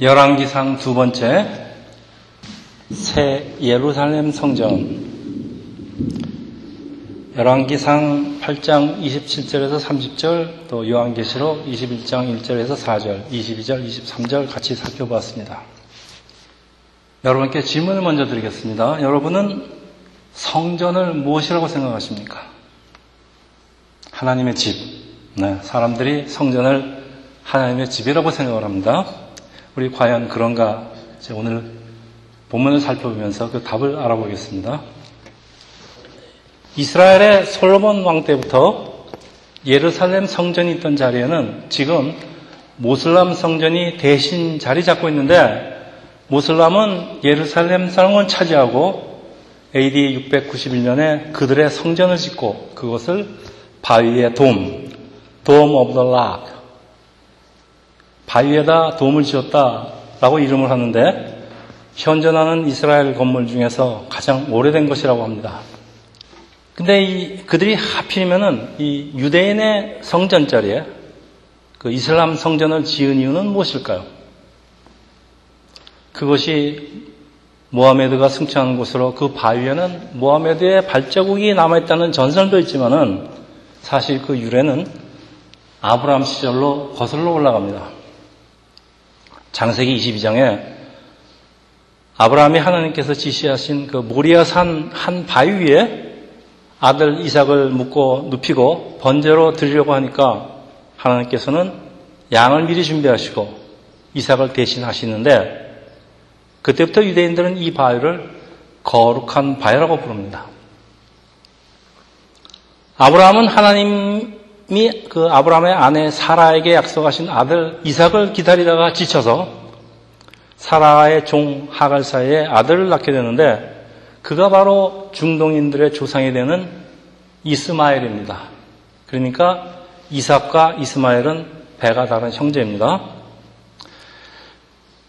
열왕기상 두 번째 새 예루살렘 성전 열왕기상 8장 27절에서 30절 또 요한계시록 21장 1절에서 4절 22절 23절 같이 살펴보았습니다. 여러분께 질문을 먼저 드리겠습니다. 여러분은 성전을 무엇이라고 생각하십니까? 하나님의 집. 네, 사람들이 성전을 하나님의 집이라고 생각을 합니다. 우리 과연 그런가? 오늘 본문을 살펴보면서 그 답을 알아보겠습니다. 이스라엘의 솔로몬 왕 때부터 예루살렘 성전이 있던 자리에는 지금 모슬람 성전이 대신 자리 잡고 있는데 모슬람은 예루살렘 성을 차지하고 AD 691년에 그들의 성전을 짓고 그것을 바위의 돔, Dome of the Rock, 바위에다 돔을 지었다라고 이름을 하는데 현존하는 이스라엘 건물 중에서 가장 오래된 것이라고 합니다. 근데 이, 그들이 하필이면은 이 유대인의 성전 자리에 그 이슬람 성전을 지은 이유는 무엇일까요? 그것이 모하메드가 승천한 곳으로 그 바위에는 모하메드의 발자국이 남아있다는 전설도 있지만은 사실 그 유래는 아브라함 시절로 거슬러 올라갑니다. 장세기 22장에 아브라함이 하나님께서 지시하신 그 모리아산 한 바위 위에 아들 이삭을 묶고 눕히고 번제로 드리려고 하니까 하나님께서는 양을 미리 준비하시고 이삭을 대신하시는데 그때부터 유대인들은 이 바위를 거룩한 바위라고 부릅니다. 아브라함은 하나님 이그 아브라함의 아내 사라에게 약속하신 아들 이삭을 기다리다가 지쳐서 사라의 종 하갈 사이에 아들을 낳게 되는데 그가 바로 중동인들의 조상이 되는 이스마엘입니다. 그러니까 이삭과 이스마엘은 배가 다른 형제입니다.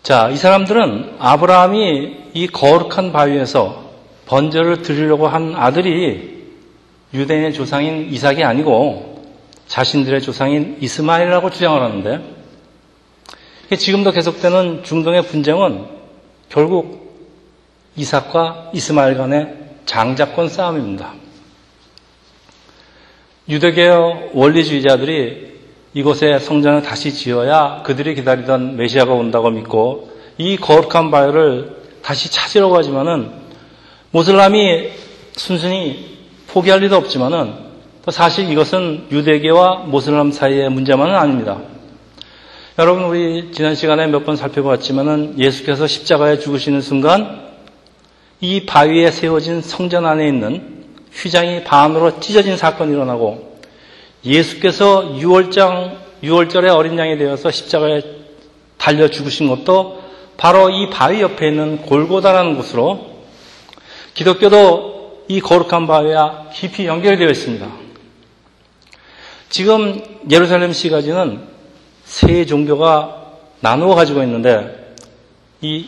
자, 이 사람들은 아브라함이 이 거룩한 바위에서 번제를 드리려고 한 아들이 유대인의 조상인 이삭이 아니고 자신들의 조상인 이스마엘이라고 주장을 하는데 지금도 계속되는 중동의 분쟁은 결국 이삭과 이스마엘 간의 장자권 싸움입니다. 유대교 원리주의자들이 이곳에 성전을 다시 지어야 그들이 기다리던 메시아가 온다고 믿고 이 거룩한 바위를 다시 찾으려고 하지만은 모슬람이 순순히 포기할 리도 없지만은 사실 이것은 유대계와 모슬람 사이의 문제만은 아닙니다. 여러분 우리 지난 시간에 몇 번 살펴봤지만은 예수께서 십자가에 죽으시는 순간 이 바위에 세워진 성전 안에 있는 휘장이 반으로 찢어진 사건이 일어나고 예수께서 6월장, 6월절에 어린 양이 되어서 십자가에 달려 죽으신 것도 바로 이 바위 옆에 있는 골고다라는 곳으로 기독교도 이 거룩한 바위와 깊이 연결되어 있습니다. 지금 예루살렘 시가지는 세 종교가 나누어 가지고 있는데 이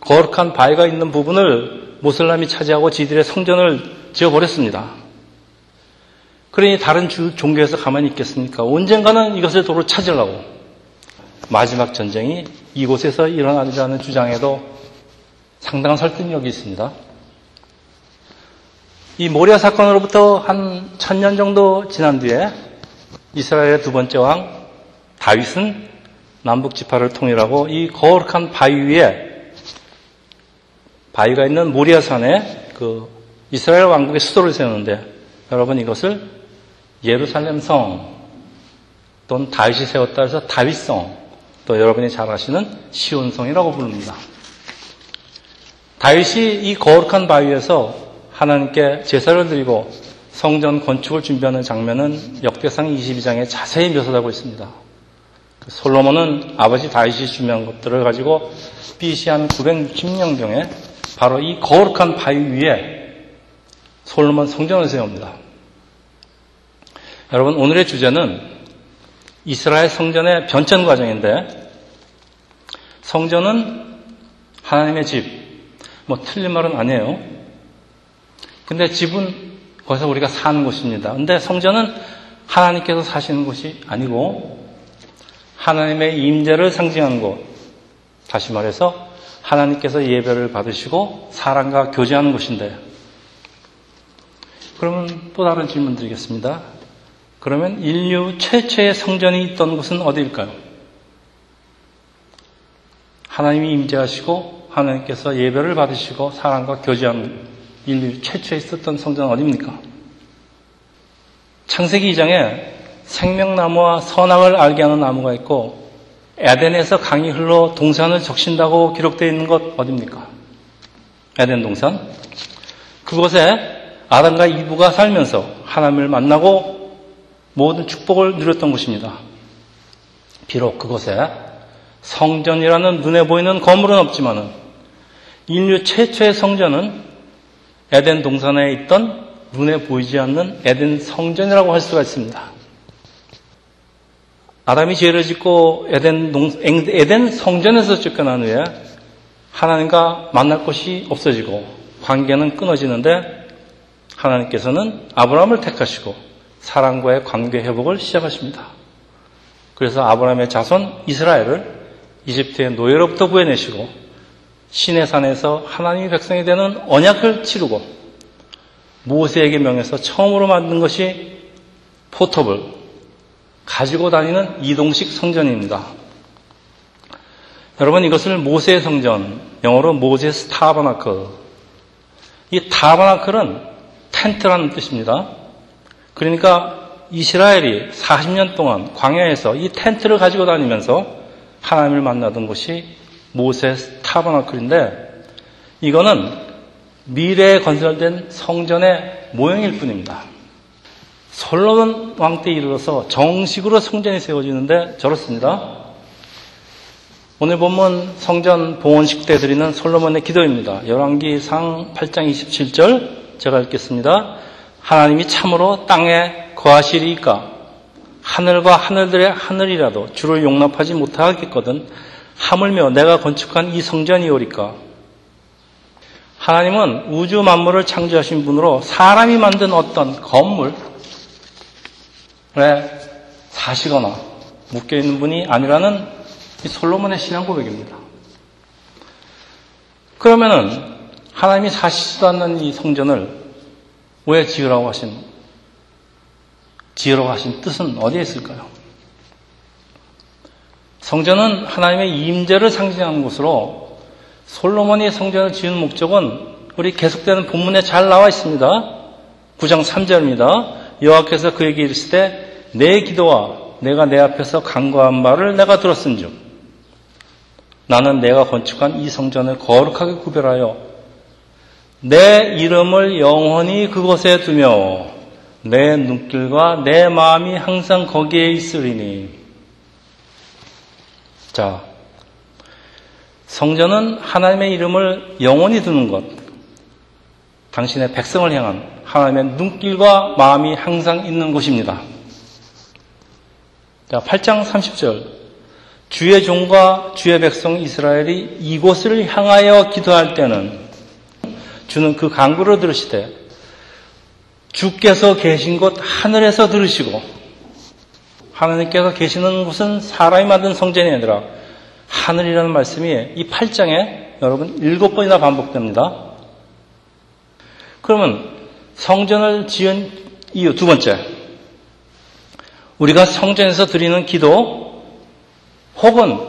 거룩한 바위가 있는 부분을 모슬람이 차지하고 지들의 성전을 지어버렸습니다. 그러니 다른 주, 종교에서 가만히 있겠습니까? 언젠가는 이것을 도로 찾으려고 마지막 전쟁이 이곳에서 일어나리라는 주장에도 상당한 설득력이 있습니다. 이 모리아 사건으로부터 한 천년 정도 지난 뒤에 이스라엘의 두 번째 왕 다윗은 남북 지파를 통일하고 이 거룩한 바위 위에 바위가 있는 모리아산에 그 이스라엘 왕국의 수도를 세우는데 여러분 이것을 예루살렘 성 또는 다윗이 세웠다 해서 다윗성 또 여러분이 잘 아시는 시온성이라고 부릅니다. 다윗이 이 거룩한 바위에서 하나님께 제사를 드리고 성전 건축을 준비하는 장면은 역대상 22장에 자세히 묘사하고 있습니다. 그 솔로몬은 아버지 다윗이 준비한 것들을 가지고 BC 한 960년경에 바로 이 거룩한 바위 위에 솔로몬 성전을 세웁니다. 여러분 오늘의 주제는 이스라엘 성전의 변천 과정인데 성전은 하나님의 집, 뭐 틀린 말은 아니에요. 근데 집은 거기서 우리가 사는 곳입니다. 근데 성전은 하나님께서 사시는 곳이 아니고 하나님의 임재를 상징하는 곳, 다시 말해서 하나님께서 예배를 받으시고 사람과 교제하는 곳인데 그러면 또 다른 질문 드리겠습니다. 그러면 인류 최초의 성전이 있던 곳은 어디일까요? 하나님이 임재하시고 하나님께서 예배를 받으시고 사람과 교제하는 인류 최초에 있었던 성전은 어디입니까? 창세기 2장에 생명나무와 선악을 알게 하는 나무가 있고 에덴에서 강이 흘러 동산을 적신다고 기록되어 있는 것 어디입니까? 에덴 동산. 그곳에 아담과 이브가 살면서 하나님을 만나고 모든 축복을 누렸던 곳입니다. 비록 그곳에 성전이라는 눈에 보이는 건물은 없지만은 인류 최초의 성전은 에덴 동산에 있던 눈에 보이지 않는 에덴 성전이라고 할 수가 있습니다. 아담이 죄를 짓고 에덴, 동, 에덴 성전에서 쫓겨난 후에 하나님과 만날 곳이 없어지고 관계는 끊어지는데 하나님께서는 아브라함을 택하시고 사랑과의 관계 회복을 시작하십니다. 그래서 아브라함의 자손 이스라엘을 이집트의 노예로부터 구해내시고 신의 산에서 하나님의 백성이 되는 언약을 치르고 모세에게 명해서 처음으로 만든 것이 포터블 가지고 다니는 이동식 성전입니다. 여러분 이것을 모세의 성전 영어로 모세스 타바나클 이 타바나클은 텐트라는 뜻입니다. 그러니까 이스라엘이 40년 동안 광야에서 이 텐트를 가지고 다니면서 하나님을 만나던 곳이 모세 타버나클인데 이거는 미래에 건설된 성전의 모형일 뿐입니다. 솔로몬 왕 때 이르러서 정식으로 성전이 세워지는데 저렇습니다. 오늘 본문 성전 봉헌식 때 드리는 솔로몬의 기도입니다. 열왕기 상 8장 27절 제가 읽겠습니다. 하나님이 참으로 땅에 거하시리까 하늘과 하늘들의 하늘이라도 주를 용납하지 못하겠거든 하물며 내가 건축한 이 성전이오리까 하나님은 우주 만물을 창조하신 분으로 사람이 만든 어떤 건물에 사시거나 묶여 있는 분이 아니라는 솔로몬의 신앙 고백입니다. 그러면은 하나님이 사시지도 않는 이 성전을 왜 지으라고 하신 지으라고 하신 뜻은 어디에 있을까요? 성전은 하나님의 임재를 상징하는 곳으로 솔로몬이 성전을 지은 목적은 우리 계속되는 본문에 잘 나와 있습니다. 9장 3절입니다. 여호와께서 그에게 이르시되 내 기도와 내가 내 앞에서 간과한 말을 내가 들었은즉 나는 내가 건축한 이 성전을 거룩하게 구별하여 내 이름을 영원히 그곳에 두며 내 눈길과 내 마음이 항상 거기에 있으리니. 자, 성전은 하나님의 이름을 영원히 두는 것. 당신의 백성을 향한 하나님의 눈길과 마음이 항상 있는 곳입니다. 자, 8장 30절. 주의 종과 주의 백성 이스라엘이 이곳을 향하여 기도할 때는 주는 그 강구를 들으시되 주께서 계신 곳 하늘에서 들으시고 하나님께서 계시는 곳은 사람이 만든 성전이 아니라 하늘이라는 말씀이 이 8장에 여러분 일곱 번이나 반복됩니다. 그러면 성전을 지은 이유 두 번째. 우리가 성전에서 드리는 기도 혹은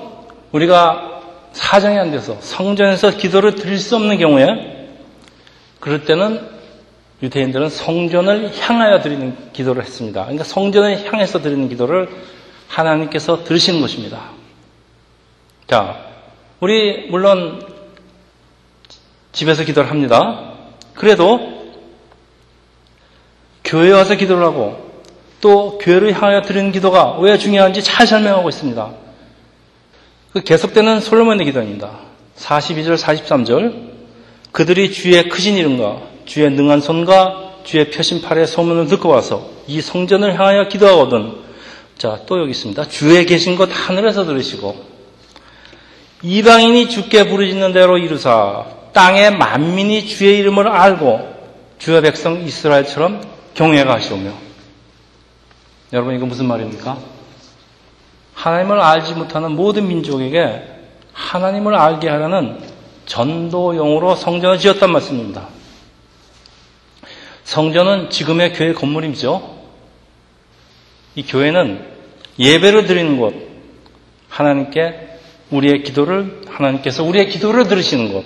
우리가 사정이 안 돼서 성전에서 기도를 드릴 수 없는 경우에 그럴 때는 유대인들은 성전을 향하여 드리는 기도를 했습니다. 그러니까 성전을 향해서 드리는 기도를 하나님께서 들으시는 것입니다. 자, 우리 물론 집에서 기도를 합니다. 그래도 교회에 와서 기도를 하고 또 교회를 향하여 드리는 기도가 왜 중요한지 잘 설명하고 있습니다. 그 계속되는 솔로몬의 기도입니다. 42절, 43절. 그들이 주의 크신 이름과 주의 능한 손과 주의 표심팔의 소문을 듣고 와서 이 성전을 향하여 기도하거든. 자, 또 여기 있습니다. 주에 계신 것 하늘에서 들으시고 이방인이 주께 부르짖는 대로 이루사 땅의 만민이 주의 이름을 알고 주의 백성 이스라엘처럼 경외가 하시오며 여러분 이거 무슨 말입니까? 하나님을 알지 못하는 모든 민족에게 하나님을 알게 하려는 전도용으로 성전을 지었단 말씀입니다. 성전은 지금의 교회 건물이죠. 이 교회는 예배를 드리는 곳, 하나님께 우리의 기도를, 하나님께서 우리의 기도를 들으시는 곳,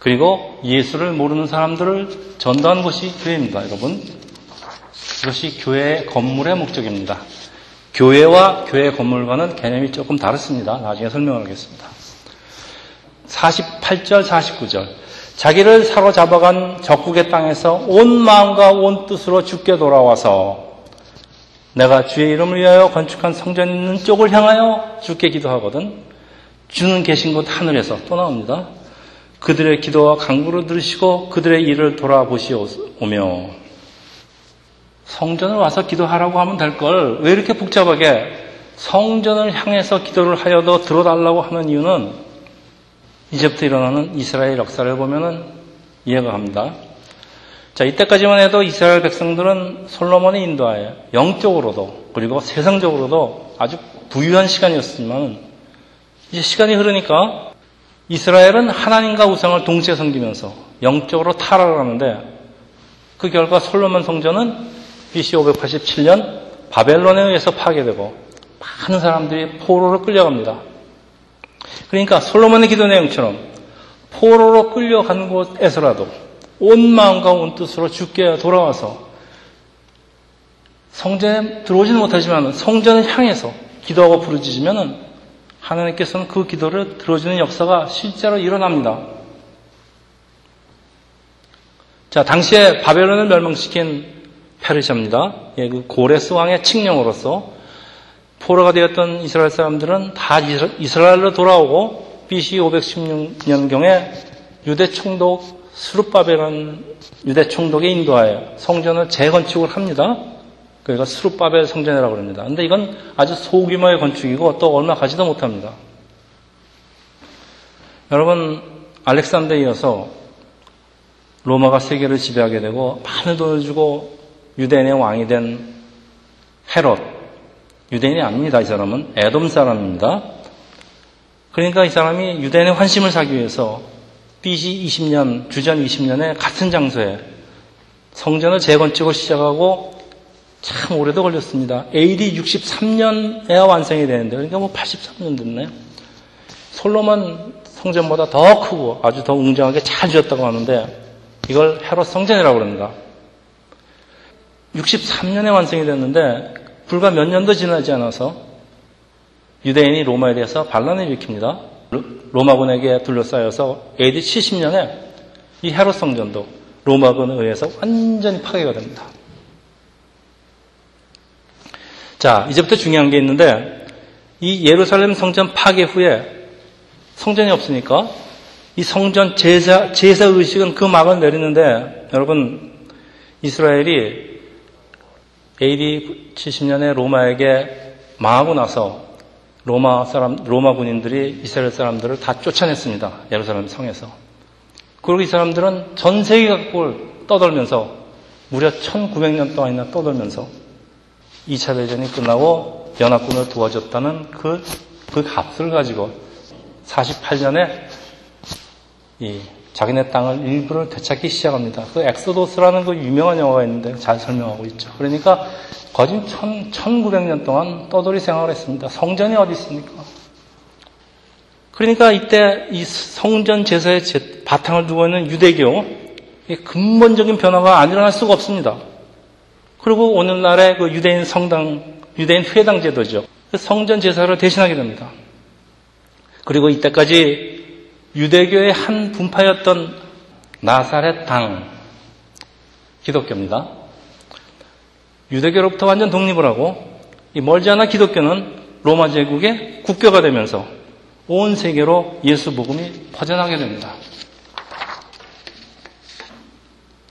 그리고 예수를 모르는 사람들을 전도하는 곳이 교회입니다, 여러분. 이것이 교회의 건물의 목적입니다. 교회와 교회 건물과는 개념이 조금 다릅니다. 나중에 설명하겠습니다. 48절, 49절. 자기를 사로잡아간 적국의 땅에서 온 마음과 온 뜻으로 죽게 돌아와서 내가 주의 이름을 위하여 건축한 성전 있는 쪽을 향하여 주께 기도하거든 주는 계신 곳 하늘에서 또 나옵니다. 그들의 기도와 강구를 들으시고 그들의 일을 돌아보시오며 성전을 와서 기도하라고 하면 될 걸 왜 이렇게 복잡하게 성전을 향해서 기도를 하여도 들어달라고 하는 이유는 이제부터 일어나는 이스라엘 역사를 보면은 이해가 갑니다. 자, 이때까지만 해도 이스라엘 백성들은 솔로몬의 인도하에 영적으로도 그리고 세상적으로도 아주 부유한 시간이었지만 이제 시간이 흐르니까 이스라엘은 하나님과 우상을 동시에 섬기면서 영적으로 타락을 하는데 그 결과 솔로몬 성전은 BC 587년 바벨론에 의해서 파괴되고 많은 사람들이 포로로 끌려갑니다. 그러니까 솔로몬의 기도 내용처럼 포로로 끌려간 곳에서라도 온 마음과 온 뜻으로 죽게 돌아와서 성전에 들어오지는 못하지만 성전을 향해서 기도하고 부르짖으면 하나님께서는 그 기도를 들어주는 역사가 실제로 일어납니다. 자, 당시에 바벨론을 멸망시킨 페르시아입니다. 예, 그 고레스 왕의 칙령으로서 포로가 되었던 이스라엘 사람들은 다 이스라엘로 돌아오고 BC 516년경에 유대 총독 스룹바벨은 유대 총독의 인도하에 성전을 재건축을 합니다. 그러니까 스룹바벨 성전이라고 합니다. 근데 이건 아주 소규모의 건축이고 또 얼마 가지도 못합니다. 여러분 알렉산더에 이어서 로마가 세계를 지배하게 되고 많은 돈을 주고 유대인의 왕이 된 헤롯. 유대인이 아닙니다. 이 사람은 에돔 사람입니다. 그러니까 이 사람이 유대인의 환심을 사기 위해서 BC 20년, 주전 20년에 같은 장소에 성전을 재건축을 시작하고 참 오래도 걸렸습니다. AD 63년에야 완성이 되는데, 그러니까 뭐 83년 됐네요. 솔로몬 성전보다 더 크고 아주 더 웅장하게 잘 지었다고 하는데, 이걸 헤롯 성전이라고 그럽니다. 63년에 완성이 됐는데 불과 몇 년도 지나지 않아서 유대인이 로마에 대해서 반란을 일으킵니다. 로마군에게 둘러싸여서 AD 70년에 이 헤롯 성전도 로마군에 의해서 완전히 파괴가 됩니다. 자, 이제부터 중요한 게 있는데 이 예루살렘 성전 파괴 후에 성전이 없으니까 이 성전 제사, 제사 의식은 그 막을 내리는데 여러분 이스라엘이 AD 70년에 로마에게 망하고 나서 로마 사람, 로마 군인들이 이스라엘 사람들을 다 쫓아냈습니다. 예루살렘 성에서. 그리고 이 사람들은 전 세계 각국을 떠돌면서 무려 1900년 동안이나 떠돌면서 2차 대전이 끝나고 연합군을 도와줬다는 그, 그 값을 가지고 48년에 이 자기네 땅을 일부를 되찾기 시작합니다. 그 엑소도스라는 그 유명한 영화가 있는데 잘 설명하고 있죠. 그러니까 거진 1900년 동안 떠돌이 생활을 했습니다. 성전이 어디 있습니까? 그러니까 이때 이 성전 제사의 바탕을 두고 있는 유대교, 근본적인 변화가 안 일어날 수가 없습니다. 그리고 오늘날의 그 유대인 성당, 유대인 회당 제도죠. 그 성전 제사를 대신하게 됩니다. 그리고 이때까지 유대교의 한 분파였던 나사렛 당 기독교입니다. 유대교로부터 완전 독립을 하고 멀지 않아 기독교는 로마 제국의 국교가 되면서 온 세계로 예수 복음이 퍼져나게 됩니다.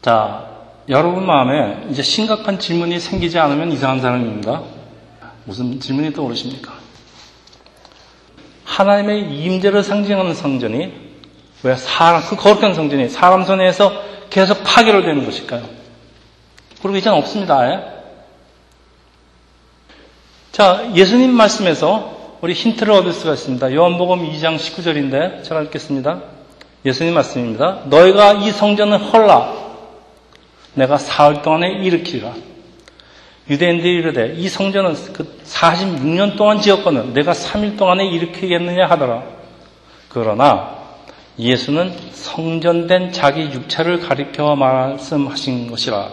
자, 여러분 마음에 이제 심각한 질문이 생기지 않으면 이상한 사람입니다. 무슨 질문이 떠오르십니까? 하나님의 임재를 상징하는 성전이 왜 사람 그 거룩한 성전이 사람 손에서 계속 파괴로 되는 것일까요? 그리고 이제는 없습니다. 아예. 자, 예수님 말씀에서 우리 힌트를 얻을 수가 있습니다. 요한복음 2장 19절인데 제가 읽겠습니다. 예수님 말씀입니다. 너희가 이 성전을 헐라 내가 사흘 동안에 일으키리라. 유대인들이 이르되 이 성전은 그 46년 동안 지었거든 내가 3일 동안에 일으키겠느냐 하더라. 그러나 예수는 성전된 자기 육체를 가리켜 말씀하신 것이라.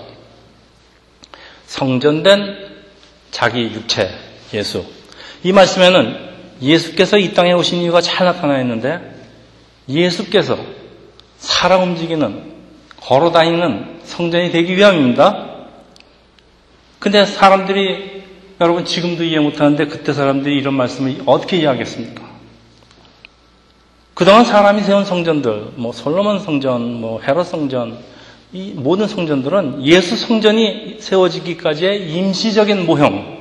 성전된 자기 육체, 예수. 이 말씀에는 예수께서 이 땅에 오신 이유가 잘 나타나 있는데 예수께서 살아 움직이는, 걸어 다니는 성전이 되기 위함입니다. 근데 사람들이 여러분 지금도 이해 못하는데 그때 사람들이 이런 말씀을 어떻게 이해하겠습니까? 그동안 사람이 세운 성전들, 뭐 솔로몬 성전, 뭐 헤롯 성전, 이 모든 성전들은 예수 성전이 세워지기까지의 임시적인 모형.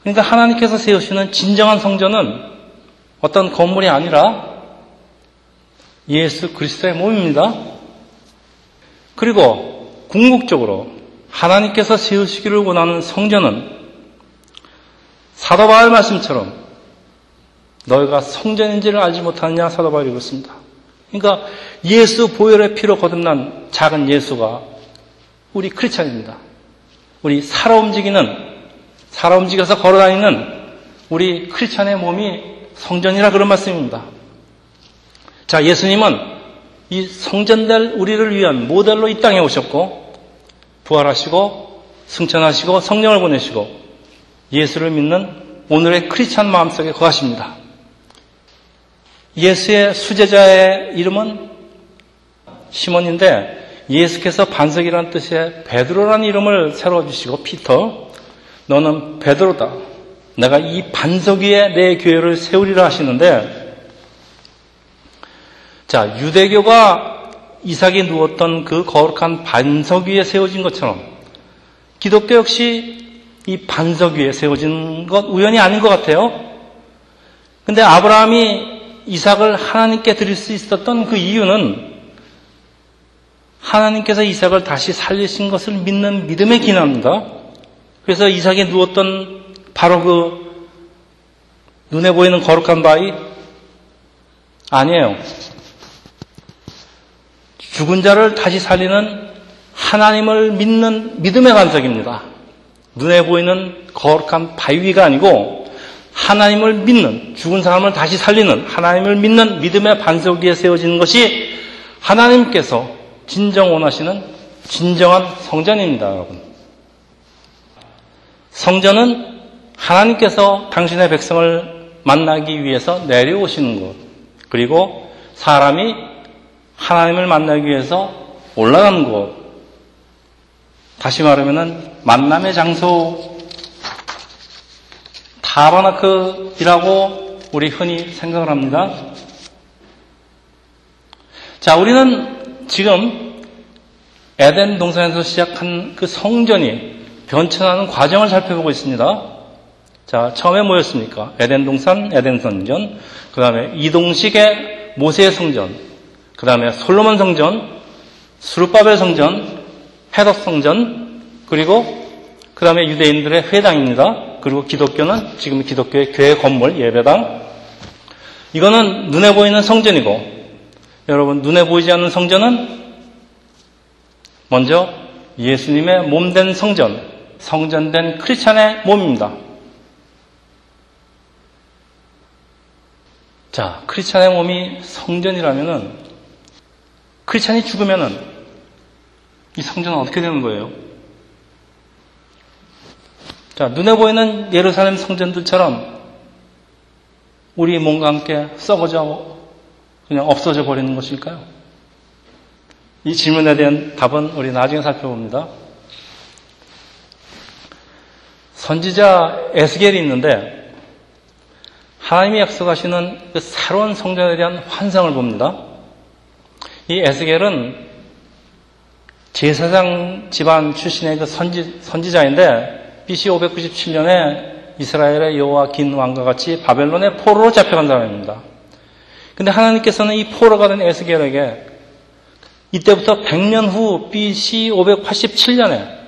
그러니까 하나님께서 세우시는 진정한 성전은 어떤 건물이 아니라 예수 그리스도의 몸입니다. 그리고 궁극적으로 하나님께서 세우시기를 원하는 성전은 사도 바울 말씀처럼 너희가 성전인지를 알지 못하느냐 사도 바울이 그렇습니다. 그러니까 예수 보혈의 피로 거듭난 작은 예수가 우리 크리스찬입니다. 우리 살아 움직이는 살아 움직여서 걸어다니는 우리 크리스찬의 몸이 성전이라 그런 말씀입니다. 자, 예수님은 이 성전될 우리를 위한 모델로 이 땅에 오셨고 부활하시고 승천하시고 성령을 보내시고 예수를 믿는 오늘의 크리스찬 마음속에 거하십니다. 예수의 수제자의 이름은 시몬인데 예수께서 반석이라는 뜻의 베드로라는 이름을 새로 주시고 피터 너는 베드로다. 내가 이 반석 위에 내 교회를 세우리라 하시는데 자 유대교가 이삭이 누웠던 그 거룩한 반석 위에 세워진 것처럼 기독교 역시 이 반석 위에 세워진 것 우연이 아닌 것 같아요. 근데 아브라함이 이삭을 하나님께 드릴 수 있었던 그 이유는 하나님께서 이삭을 다시 살리신 것을 믿는 믿음의 기나입니다. 그래서 이삭이 누웠던 바로 그 눈에 보이는 거룩한 바위 아니에요. 죽은 자를 다시 살리는 하나님을 믿는 믿음의 반석입니다. 눈에 보이는 거룩한 바위가 아니고 하나님을 믿는 죽은 사람을 다시 살리는 하나님을 믿는 믿음의 반석 위에 세워지는 것이 하나님께서 진정 원하시는 진정한 성전입니다, 여러분. 성전은 하나님께서 당신의 백성을 만나기 위해서 내려오시는 곳, 그리고 사람이 하나님을 만나기 위해서 올라가는 곳, 다시 말하면 만남의 장소 타바나크이라고 우리 흔히 생각을 합니다. 자, 우리는 지금 에덴 동산에서 시작한 그 성전이 변천하는 과정을 살펴보고 있습니다. 자, 처음에 뭐였습니까? 에덴 동산, 에덴 성전, 그 다음에 이동식의 모세의 성전, 그 다음에 솔로몬 성전, 수르바벨 성전, 헤롯 성전, 그리고 그 다음에 유대인들의 회당입니다. 그리고 기독교는 지금 기독교의 교회 건물, 예배당. 이거는 눈에 보이는 성전이고, 여러분, 눈에 보이지 않는 성전은 먼저 예수님의 몸된 성전, 성전된 크리스찬의 몸입니다. 자, 크리스찬의 몸이 성전이라면은, 크리스찬이 죽으면은, 이 성전은 어떻게 되는 거예요? 자, 눈에 보이는 예루살렘 성전들처럼 우리 몸과 함께 썩어져 그냥 없어져 버리는 것일까요? 이 질문에 대한 답은 우리 나중에 살펴봅니다. 선지자 에스겔이 있는데 하나님이 약속하시는 그 새로운 성전에 대한 환상을 봅니다. 이 에스겔은 제사장 집안 출신의 그 선지, 선지자인데 BC 597년에 이스라엘의 여호와 긴 왕과 같이 바벨론의 포로로 잡혀간 사람입니다. 근데 하나님께서는 이 포로가 된 에스겔에게 이때부터 100년 후 BC 587년에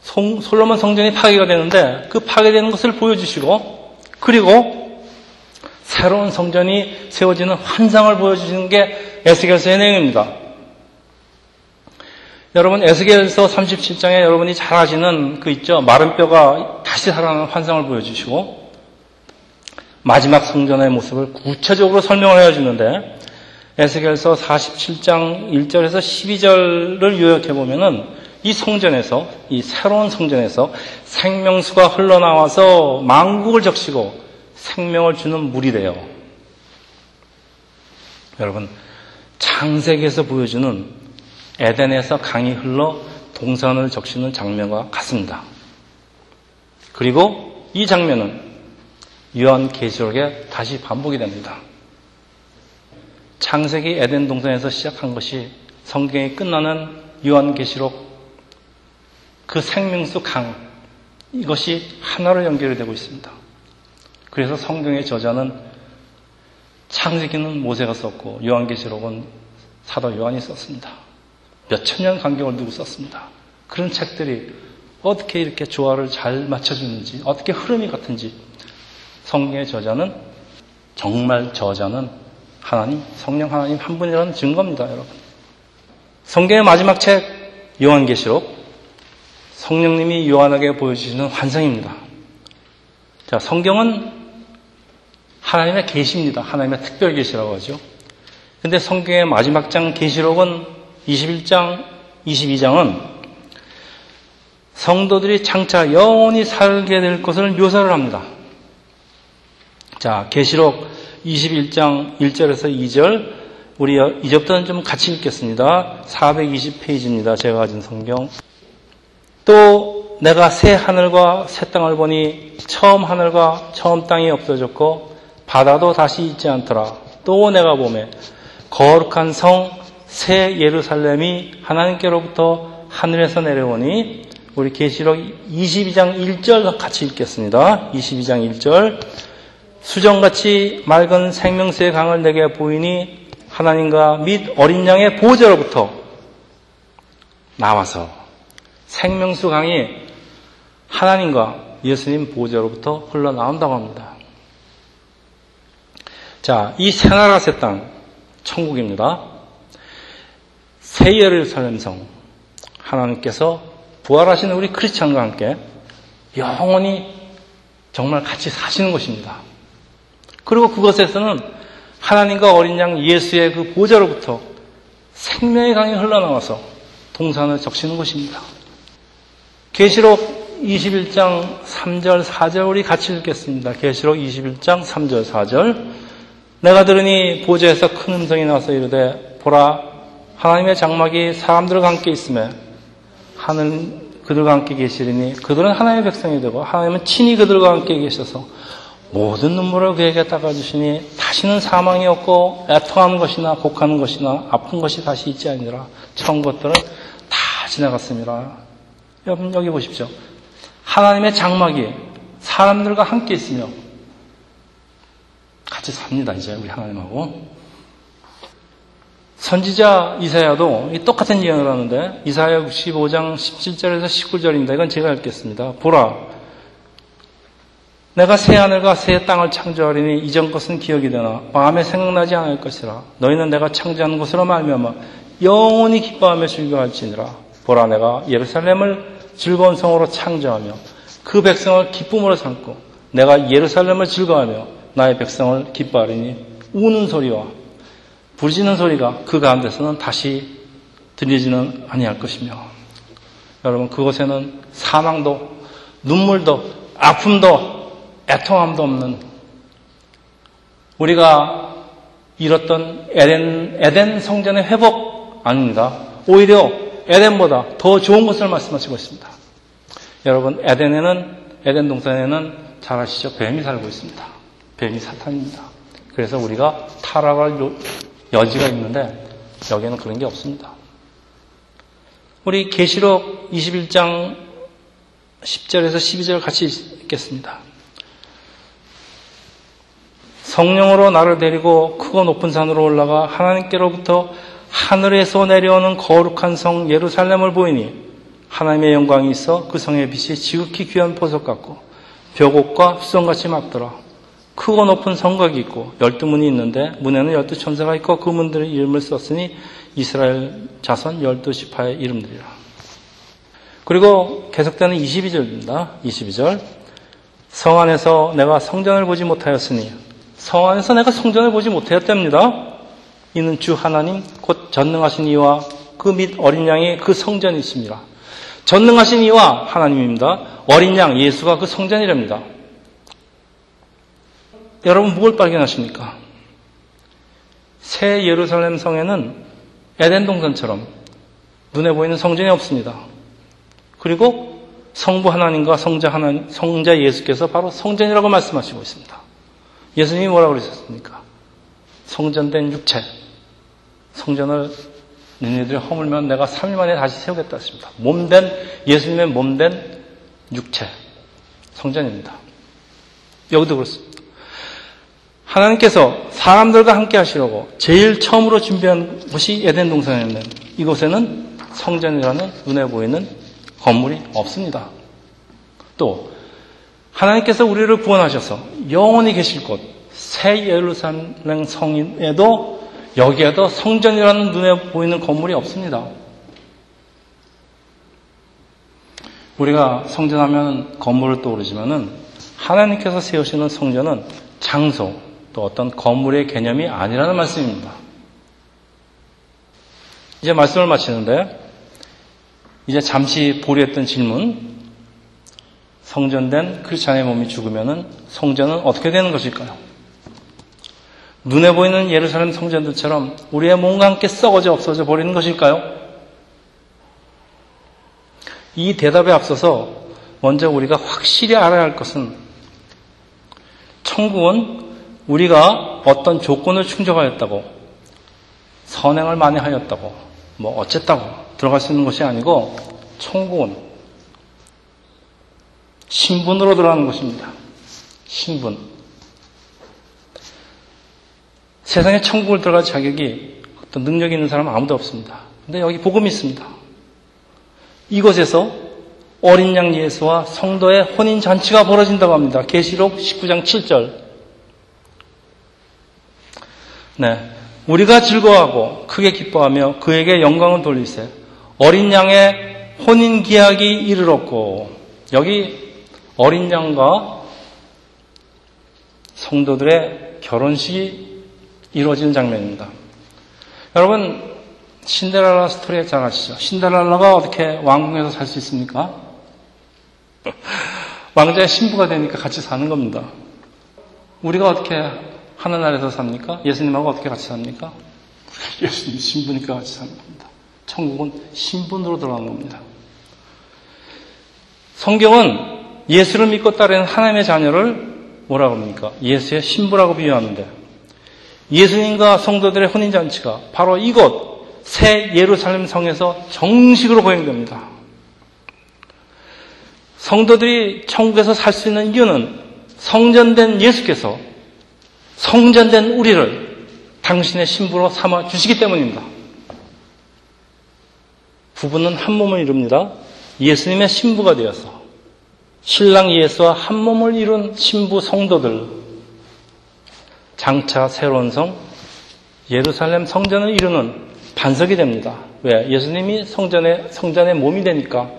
솔로몬 성전이 파괴가 되는데 그 파괴되는 것을 보여주시고 그리고 새로운 성전이 세워지는 환상을 보여주시는 게 에스겔서의 내용입니다. 여러분 에스겔서 37장에 여러분이 잘 아시는 그 있죠. 마른 뼈가 다시 살아나는 환상을 보여주시고 마지막 성전의 모습을 구체적으로 설명을 해주는데 에스겔서 47장 1절에서 12절을 요약해 보면은 이 성전에서 이 새로운 성전에서 생명수가 흘러나와서 망국을 적시고 생명을 주는 물이 돼요. 여러분 창세기에서 보여주는 에덴에서 강이 흘러 동산을 적시는 장면과 같습니다. 그리고 이 장면은 요한 계시록에 다시 반복이 됩니다. 창세기 에덴 동산에서 시작한 것이 성경이 끝나는 요한 계시록 그 생명수 강 이것이 하나로 연결이 되고 있습니다. 그래서 성경의 저자는 창세기는 모세가 썼고 요한계시록은 사도 요한이 썼습니다. 몇천 년 간격을 두고 썼습니다. 그런 책들이 어떻게 이렇게 조화를 잘 맞춰주는지, 어떻게 흐름이 같은지 성경의 저자는 정말 저자는 하나님, 성령 하나님 한 분이라는 증거입니다, 여러분. 성경의 마지막 책 요한계시록 성령님이 요한에게 보여주시는 환상입니다. 자, 성경은 하나님의 계시입니다. 하나님의 특별 계시라고 하죠. 근데 성경의 마지막 장 계시록은 21장, 22장은 성도들이 장차 영원히 살게 될 것을 묘사를 합니다. 자, 계시록 21장 1절에서 2절 우리 이제부터는 좀 같이 읽겠습니다. 420페이지입니다. 제가 가진 성경. 또 내가 새 하늘과 새 땅을 보니 처음 하늘과 처음 땅이 없어졌고 바다도 다시 있지 않더라. 또 내가 보매 거룩한 성 새 예루살렘이 하나님께로부터 하늘에서 내려오니 우리 계시록 22장 1절 같이 읽겠습니다. 22장 1절 수정같이 맑은 생명수의 강을 내게 보이니 하나님과 및 어린 양의 보호자로부터 나와서 생명수 강이 하나님과 예수님 보호자로부터 흘러나온다고 합니다. 자, 이 새나라 새 땅, 천국입니다. 새 예루살렘 성, 하나님께서 부활하시는 우리 크리스찬과 함께 영원히 정말 같이 사시는 것입니다. 그리고 그것에서는 하나님과 어린 양 예수의 그 보좌로부터 생명의 강이 흘러나와서 동산을 적시는 것입니다. 계시록 21장 3절 4절 우리 같이 읽겠습니다. 계시록 21장 3절 4절 내가 들으니 보좌에서 큰 음성이 나서 이르되 보라 하나님의 장막이 사람들과 함께 있음에 하늘 그들과 함께 계시리니 그들은 하나님의 백성이 되고 하나님은 친히 그들과 함께 계셔서 모든 눈물을 그에게 닦아주시니 다시는 사망이 없고 애통하는 것이나 곡하는 것이나 아픈 것이 다시 있지 아니라 처음 것들은 다 지나갔습니다. 여러분 여기 보십시오. 하나님의 장막이 사람들과 함께 있으며 같이 삽니다. 이제 우리 하나님하고 선지자 이사야도 똑같은 예언을 하는데 이사야 65장 17절에서 19절입니다. 이건 제가 읽겠습니다. 보라 내가 새 하늘과 새 땅을 창조하리니 이전 것은 기억이 되나 마음에 생각나지 않을 것이라 너희는 내가 창조한 것으로 말미암아 영원히 기뻐하며 즐거워할지니라 보라 내가 예루살렘을 즐거운 성으로 창조하며 그 백성을 기쁨으로 삼고 내가 예루살렘을 즐거워하며 나의 백성을 기뻐하리니 우는 소리와 부르짖는 소리가 그 가운데서는 다시 들리지는 아니할 것이며 여러분 그곳에는 사망도 눈물도 아픔도 애통함도 없는 우리가 잃었던 에덴, 에덴 성전의 회복 아닙니다. 오히려 에덴보다 더 좋은 것을 말씀하시고 있습니다. 여러분, 에덴에는, 에덴 동산에는 잘 아시죠? 뱀이 살고 있습니다. 뱀이 사탄입니다. 그래서 우리가 타락할 여지가 있는데 여기에는 그런 게 없습니다. 우리 계시록 21장 10절에서 12절 같이 읽겠습니다. 성령으로 나를 데리고 크고 높은 산으로 올라가 하나님께로부터 하늘에서 내려오는 거룩한 성 예루살렘을 보이니 하나님의 영광이 있어 그 성의 빛이 지극히 귀한 보석 같고 벽옥과 수성같이 막더라. 크고 높은 성곽이 있고 열두 문이 있는데 문에는 열두 천사가 있고 그 문들의 이름을 썼으니 이스라엘 자손 열두 지파의 이름들이라. 그리고 계속되는 22절입니다. 22절. 성 안에서 내가 성전을 보지 못하였으니 성 안에서 내가 성전을 보지 못하였답니다. 이는 주 하나님 곧 전능하신 이와 그 및 어린 양이 그 성전이십니다. 전능하신 이와 하나님입니다. 어린 양 예수가 그 성전이랍니다. 여러분 무엇 발견하십니까? 새 예루살렘 성에는 에덴 동산처럼 눈에 보이는 성전이 없습니다. 그리고 성부 하나님과 성자 하나님, 성자 예수께서 바로 성전이라고 말씀하시고 있습니다. 예수님이 뭐라고 그러셨습니까? 성전된 육체, 성전을 너희들이 허물면 내가 3일 만에 다시 세우겠다 했습니다. 몸된, 예수님의 몸된 육체, 성전입니다. 여기도 그렇습니다. 하나님께서 사람들과 함께 하시려고 제일 처음으로 준비한 곳이 에덴 동산이었는 이곳에는 성전이라는 눈에 보이는 건물이 없습니다. 또 하나님께서 우리를 구원하셔서 영원히 계실 곳 새 예루살렘 성인에도 여기에도 성전이라는 눈에 보이는 건물이 없습니다. 우리가 성전하면 건물을 떠오르지만은 하나님께서 세우시는 성전은 장소 또 어떤 건물의 개념이 아니라는 말씀입니다. 이제 말씀을 마치는데 이제 잠시 보류했던 질문 성전된 크리스찬의 몸이 죽으면 성전은 어떻게 되는 것일까요? 눈에 보이는 예루살렘 성전들처럼 우리의 몸과 함께 썩어져 없어져 버리는 것일까요? 이 대답에 앞서서 먼저 우리가 확실히 알아야 할 것은 천국은 우리가 어떤 조건을 충족하였다고 선행을 많이 하였다고 뭐 어쨌다고 들어갈 수 있는 것이 아니고 천국은 신분으로 들어가는 것입니다. 신분. 세상에 천국을 들어갈 자격이 어떤 능력이 있는 사람은 아무도 없습니다. 근데 여기 복음이 있습니다. 이곳에서 어린 양 예수와 성도의 혼인 잔치가 벌어진다고 합니다. 계시록 19장 7절. 네. 우리가 즐거워하고 크게 기뻐하며 그에게 영광을 돌리세. 어린 양의 혼인 기약이 이르렀고 여기 어린 양과 성도들의 결혼식이 이루어지는 장면입니다. 여러분 신데렐라 스토리 잘 아시죠? 신데렐라가 어떻게 왕궁에서 살 수 있습니까? 왕자의 신부가 되니까 같이 사는 겁니다. 우리가 어떻게 하늘나라에서 삽니까? 예수님하고 어떻게 같이 삽니까? 예수님 신부니까 같이 사는 겁니다. 천국은 신분으로 들어간 겁니다. 성경은 예수를 믿고 따르는 하나님의 자녀를 뭐라고 합니까? 예수의 신부라고 비유하는데 예수님과 성도들의 혼인잔치가 바로 이곳 새 예루살렘 성에서 정식으로 거행됩니다. 성도들이 천국에서 살 수 있는 이유는 성전된 예수께서 성전된 우리를 당신의 신부로 삼아 주시기 때문입니다. 부부는 한 몸을 이룹니다. 예수님의 신부가 되어서 신랑 예수와 한 몸을 이룬 신부 성도들 장차 새로운 성 예루살렘 성전을 이루는 반석이 됩니다. 왜? 예수님이 성전의 성전의 몸이 되니까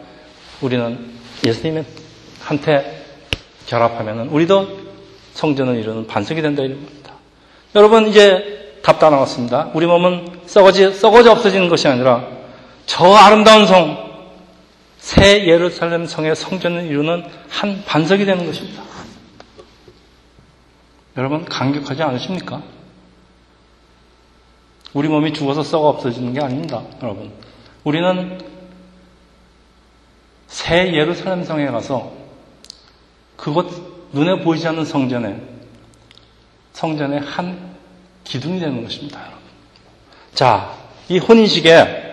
우리는 예수님한테 결합하면 우리도 성전을 이루는 반석이 된다 이런 겁니다. 여러분 이제 답 다 나왔습니다. 우리 몸은 썩어지, 썩어져 없어지는 것이 아니라 저 아름다운 성, 새 예루살렘 성의 성전을 이루는 한 반석이 되는 것입니다. 여러분 감격하지 않으십니까? 우리 몸이 죽어서 썩어 없어지는 게 아닙니다, 여러분. 우리는 새 예루살렘 성에 가서 그곳 눈에 보이지 않는 성전에 성전의 한 기둥이 되는 것입니다. 자, 이 혼인식에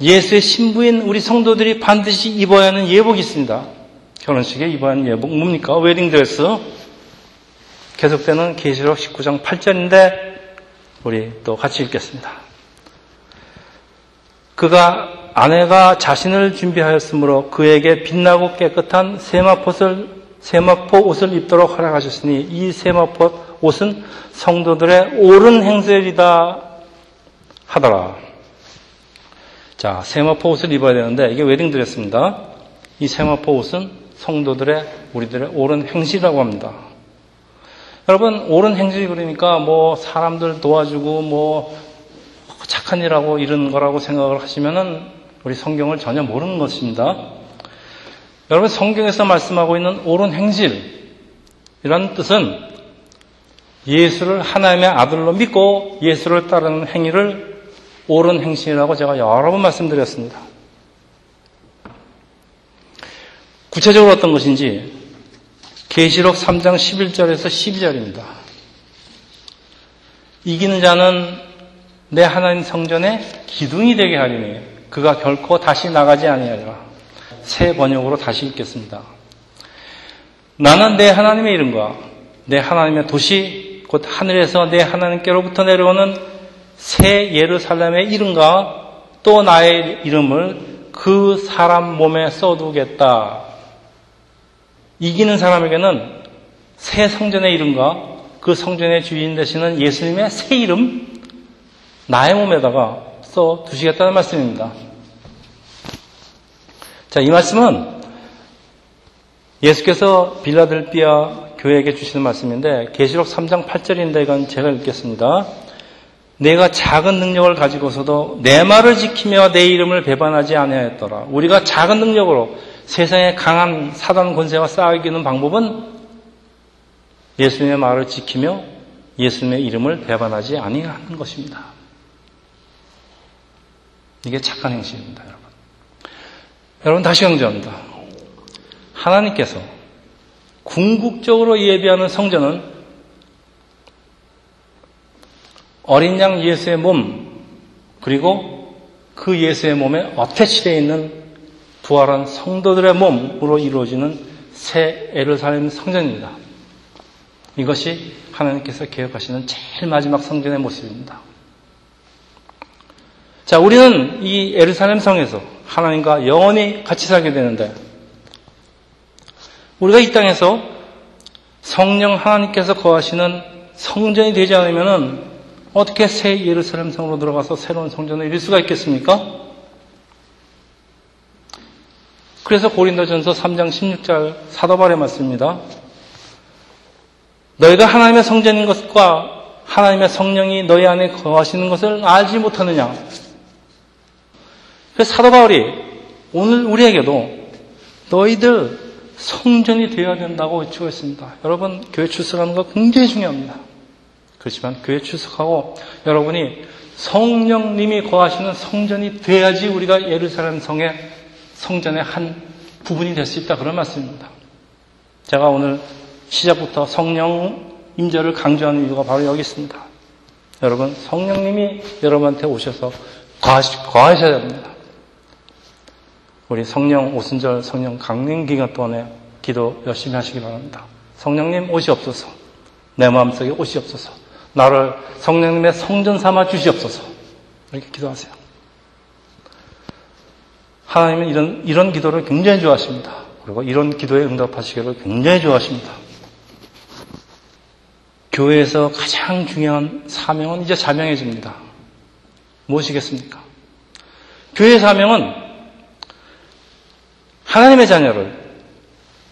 예수의 신부인 우리 성도들이 반드시 입어야 하는 예복이 있습니다. 결혼식에 입어야 하는 예복 뭡니까? 웨딩드레스. 계속되는 계시록 19장 8절인데 우리 또 같이 읽겠습니다. 그가 아내가 자신을 준비하였으므로 그에게 빛나고 깨끗한 세마포를 세마포 옷을 입도록 허락하셨으니 이 세마포 옷은 성도들의 옳은 행세이다 하더라. 자, 세마포 옷을 입어야 되는데 이게 웨딩드레스입니다. 이 세마포 옷은 성도들의 우리들의 옳은 행실이라고 합니다. 여러분 옳은 행실이 그러니까 뭐 사람들 도와주고 뭐 착한 일하고 이런 거라고 생각을 하시면은 우리 성경을 전혀 모르는 것입니다. 여러분 성경에서 말씀하고 있는 옳은 행실이라는 뜻은 예수를 하나님의 아들로 믿고 예수를 따르는 행위를 옳은 행실이라고 제가 여러 번 말씀드렸습니다. 구체적으로 어떤 것인지 계시록 3장 11절에서 12절입니다. 이기는 자는 내 하나님 성전에 기둥이 되게 하리니 그가 결코 다시 나가지 아니하리라. 새 번역으로 다시 읽겠습니다. 나는 내 하나님의 이름과 내 하나님의 도시 곧 하늘에서 내 하나님께로부터 내려오는 새 예루살렘의 이름과 또 나의 이름을 그 사람 몸에 써두겠다. 이기는 사람에게는 새 성전의 이름과 그 성전의 주인 되시는 예수님의 새 이름, 나의 몸에다가 써 두시겠다는 말씀입니다. 자, 이 말씀은 예수께서 빌라델비아 교회에게 주시는 말씀인데 계시록 3장 8절인데 이건 제가 읽겠습니다. 내가 작은 능력을 가지고서도 내 말을 지키며 내 이름을 배반하지 아니하였더라. 우리가 작은 능력으로 세상에 강한 사단 권세와 싸우기는 방법은 예수님의 말을 지키며 예수님의 이름을 배반하지 아니하는 것입니다. 이게 착한 행실입니다, 여러분. 여러분 다시 강조합니다. 하나님께서 궁극적으로 예비하는 성전은 어린 양 예수의 몸 그리고 그 예수의 몸에 어태치되어 있는 부활한 성도들의 몸으로 이루어지는 새 에르살렘 성전입니다. 이것이 하나님께서 계획하시는 제일 마지막 성전의 모습입니다. 자, 우리는 이 에르살렘 성에서 하나님과 영원히 같이 살게 되는데 우리가 이 땅에서 성령 하나님께서 거하시는 성전이 되지 않으면 어떻게 새 예루살렘 성으로 들어가서 새로운 성전을 이룰 수가 있겠습니까? 그래서 고린도전서 3장 16절 사도 바울의 말씀입니다. 너희가 하나님의 성전인 것과 하나님의 성령이 너희 안에 거하시는 것을 알지 못하느냐? 그래서 사도 바울이 오늘 우리에게도 너희들 성전이 되어야 된다고 외치고 있습니다. 여러분, 교회 출석하는 거 굉장히 중요합니다. 그렇지만 교회 출석하고 여러분이 성령님이 거하시는 성전이 돼야지 우리가 예루살렘 성에 성전의 한 부분이 될 수 있다 그런 말씀입니다. 제가 오늘 시작부터 성령 임재를 강조하는 이유가 바로 여기 있습니다. 여러분 성령님이 여러분한테 오셔서 거하셔야 됩니다. 우리 성령 오순절 성령 강림 기간 동안에 기도 열심히 하시기 바랍니다. 성령님 옷이 없어서 내 마음속에 옷이 없어서 나를 성령님의 성전 삼아 주시옵소서 이렇게 기도하세요. 하나님은 이런, 이런 기도를 굉장히 좋아하십니다. 그리고 이런 기도에 응답하시기를 굉장히 좋아하십니다. 교회에서 가장 중요한 사명은 이제 자명해집니다. 무엇이겠습니까? 교회 사명은 하나님의 자녀를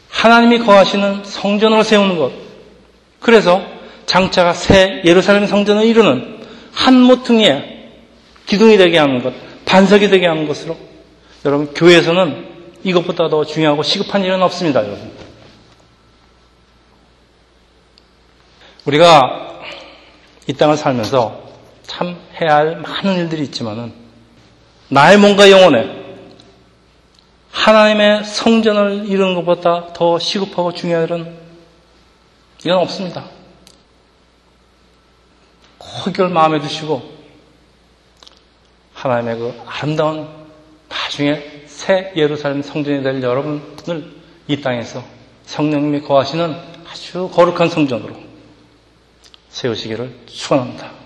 하나님이 거하시는 성전으로 세우는 것. 그래서 장차가 새 예루살렘 성전을 이루는 한 모퉁이에 기둥이 되게 하는 것, 반석이 되게 하는 것으로 여러분, 교회에서는 이것보다 더 중요하고 시급한 일은 없습니다, 여러분. 우리가 이 땅을 살면서 참 해야 할 많은 일들이 있지만은 나의 몸과 영혼에 하나님의 성전을 이루는 것보다 더 시급하고 중요한 일은 이건 없습니다. 꼭 이걸 마음에 두시고 하나님의 그 아름다운 나중에 새 예루살렘 성전이 될 여러분을 이 땅에서 성령님이 거하시는 아주 거룩한 성전으로 세우시기를 축원합니다.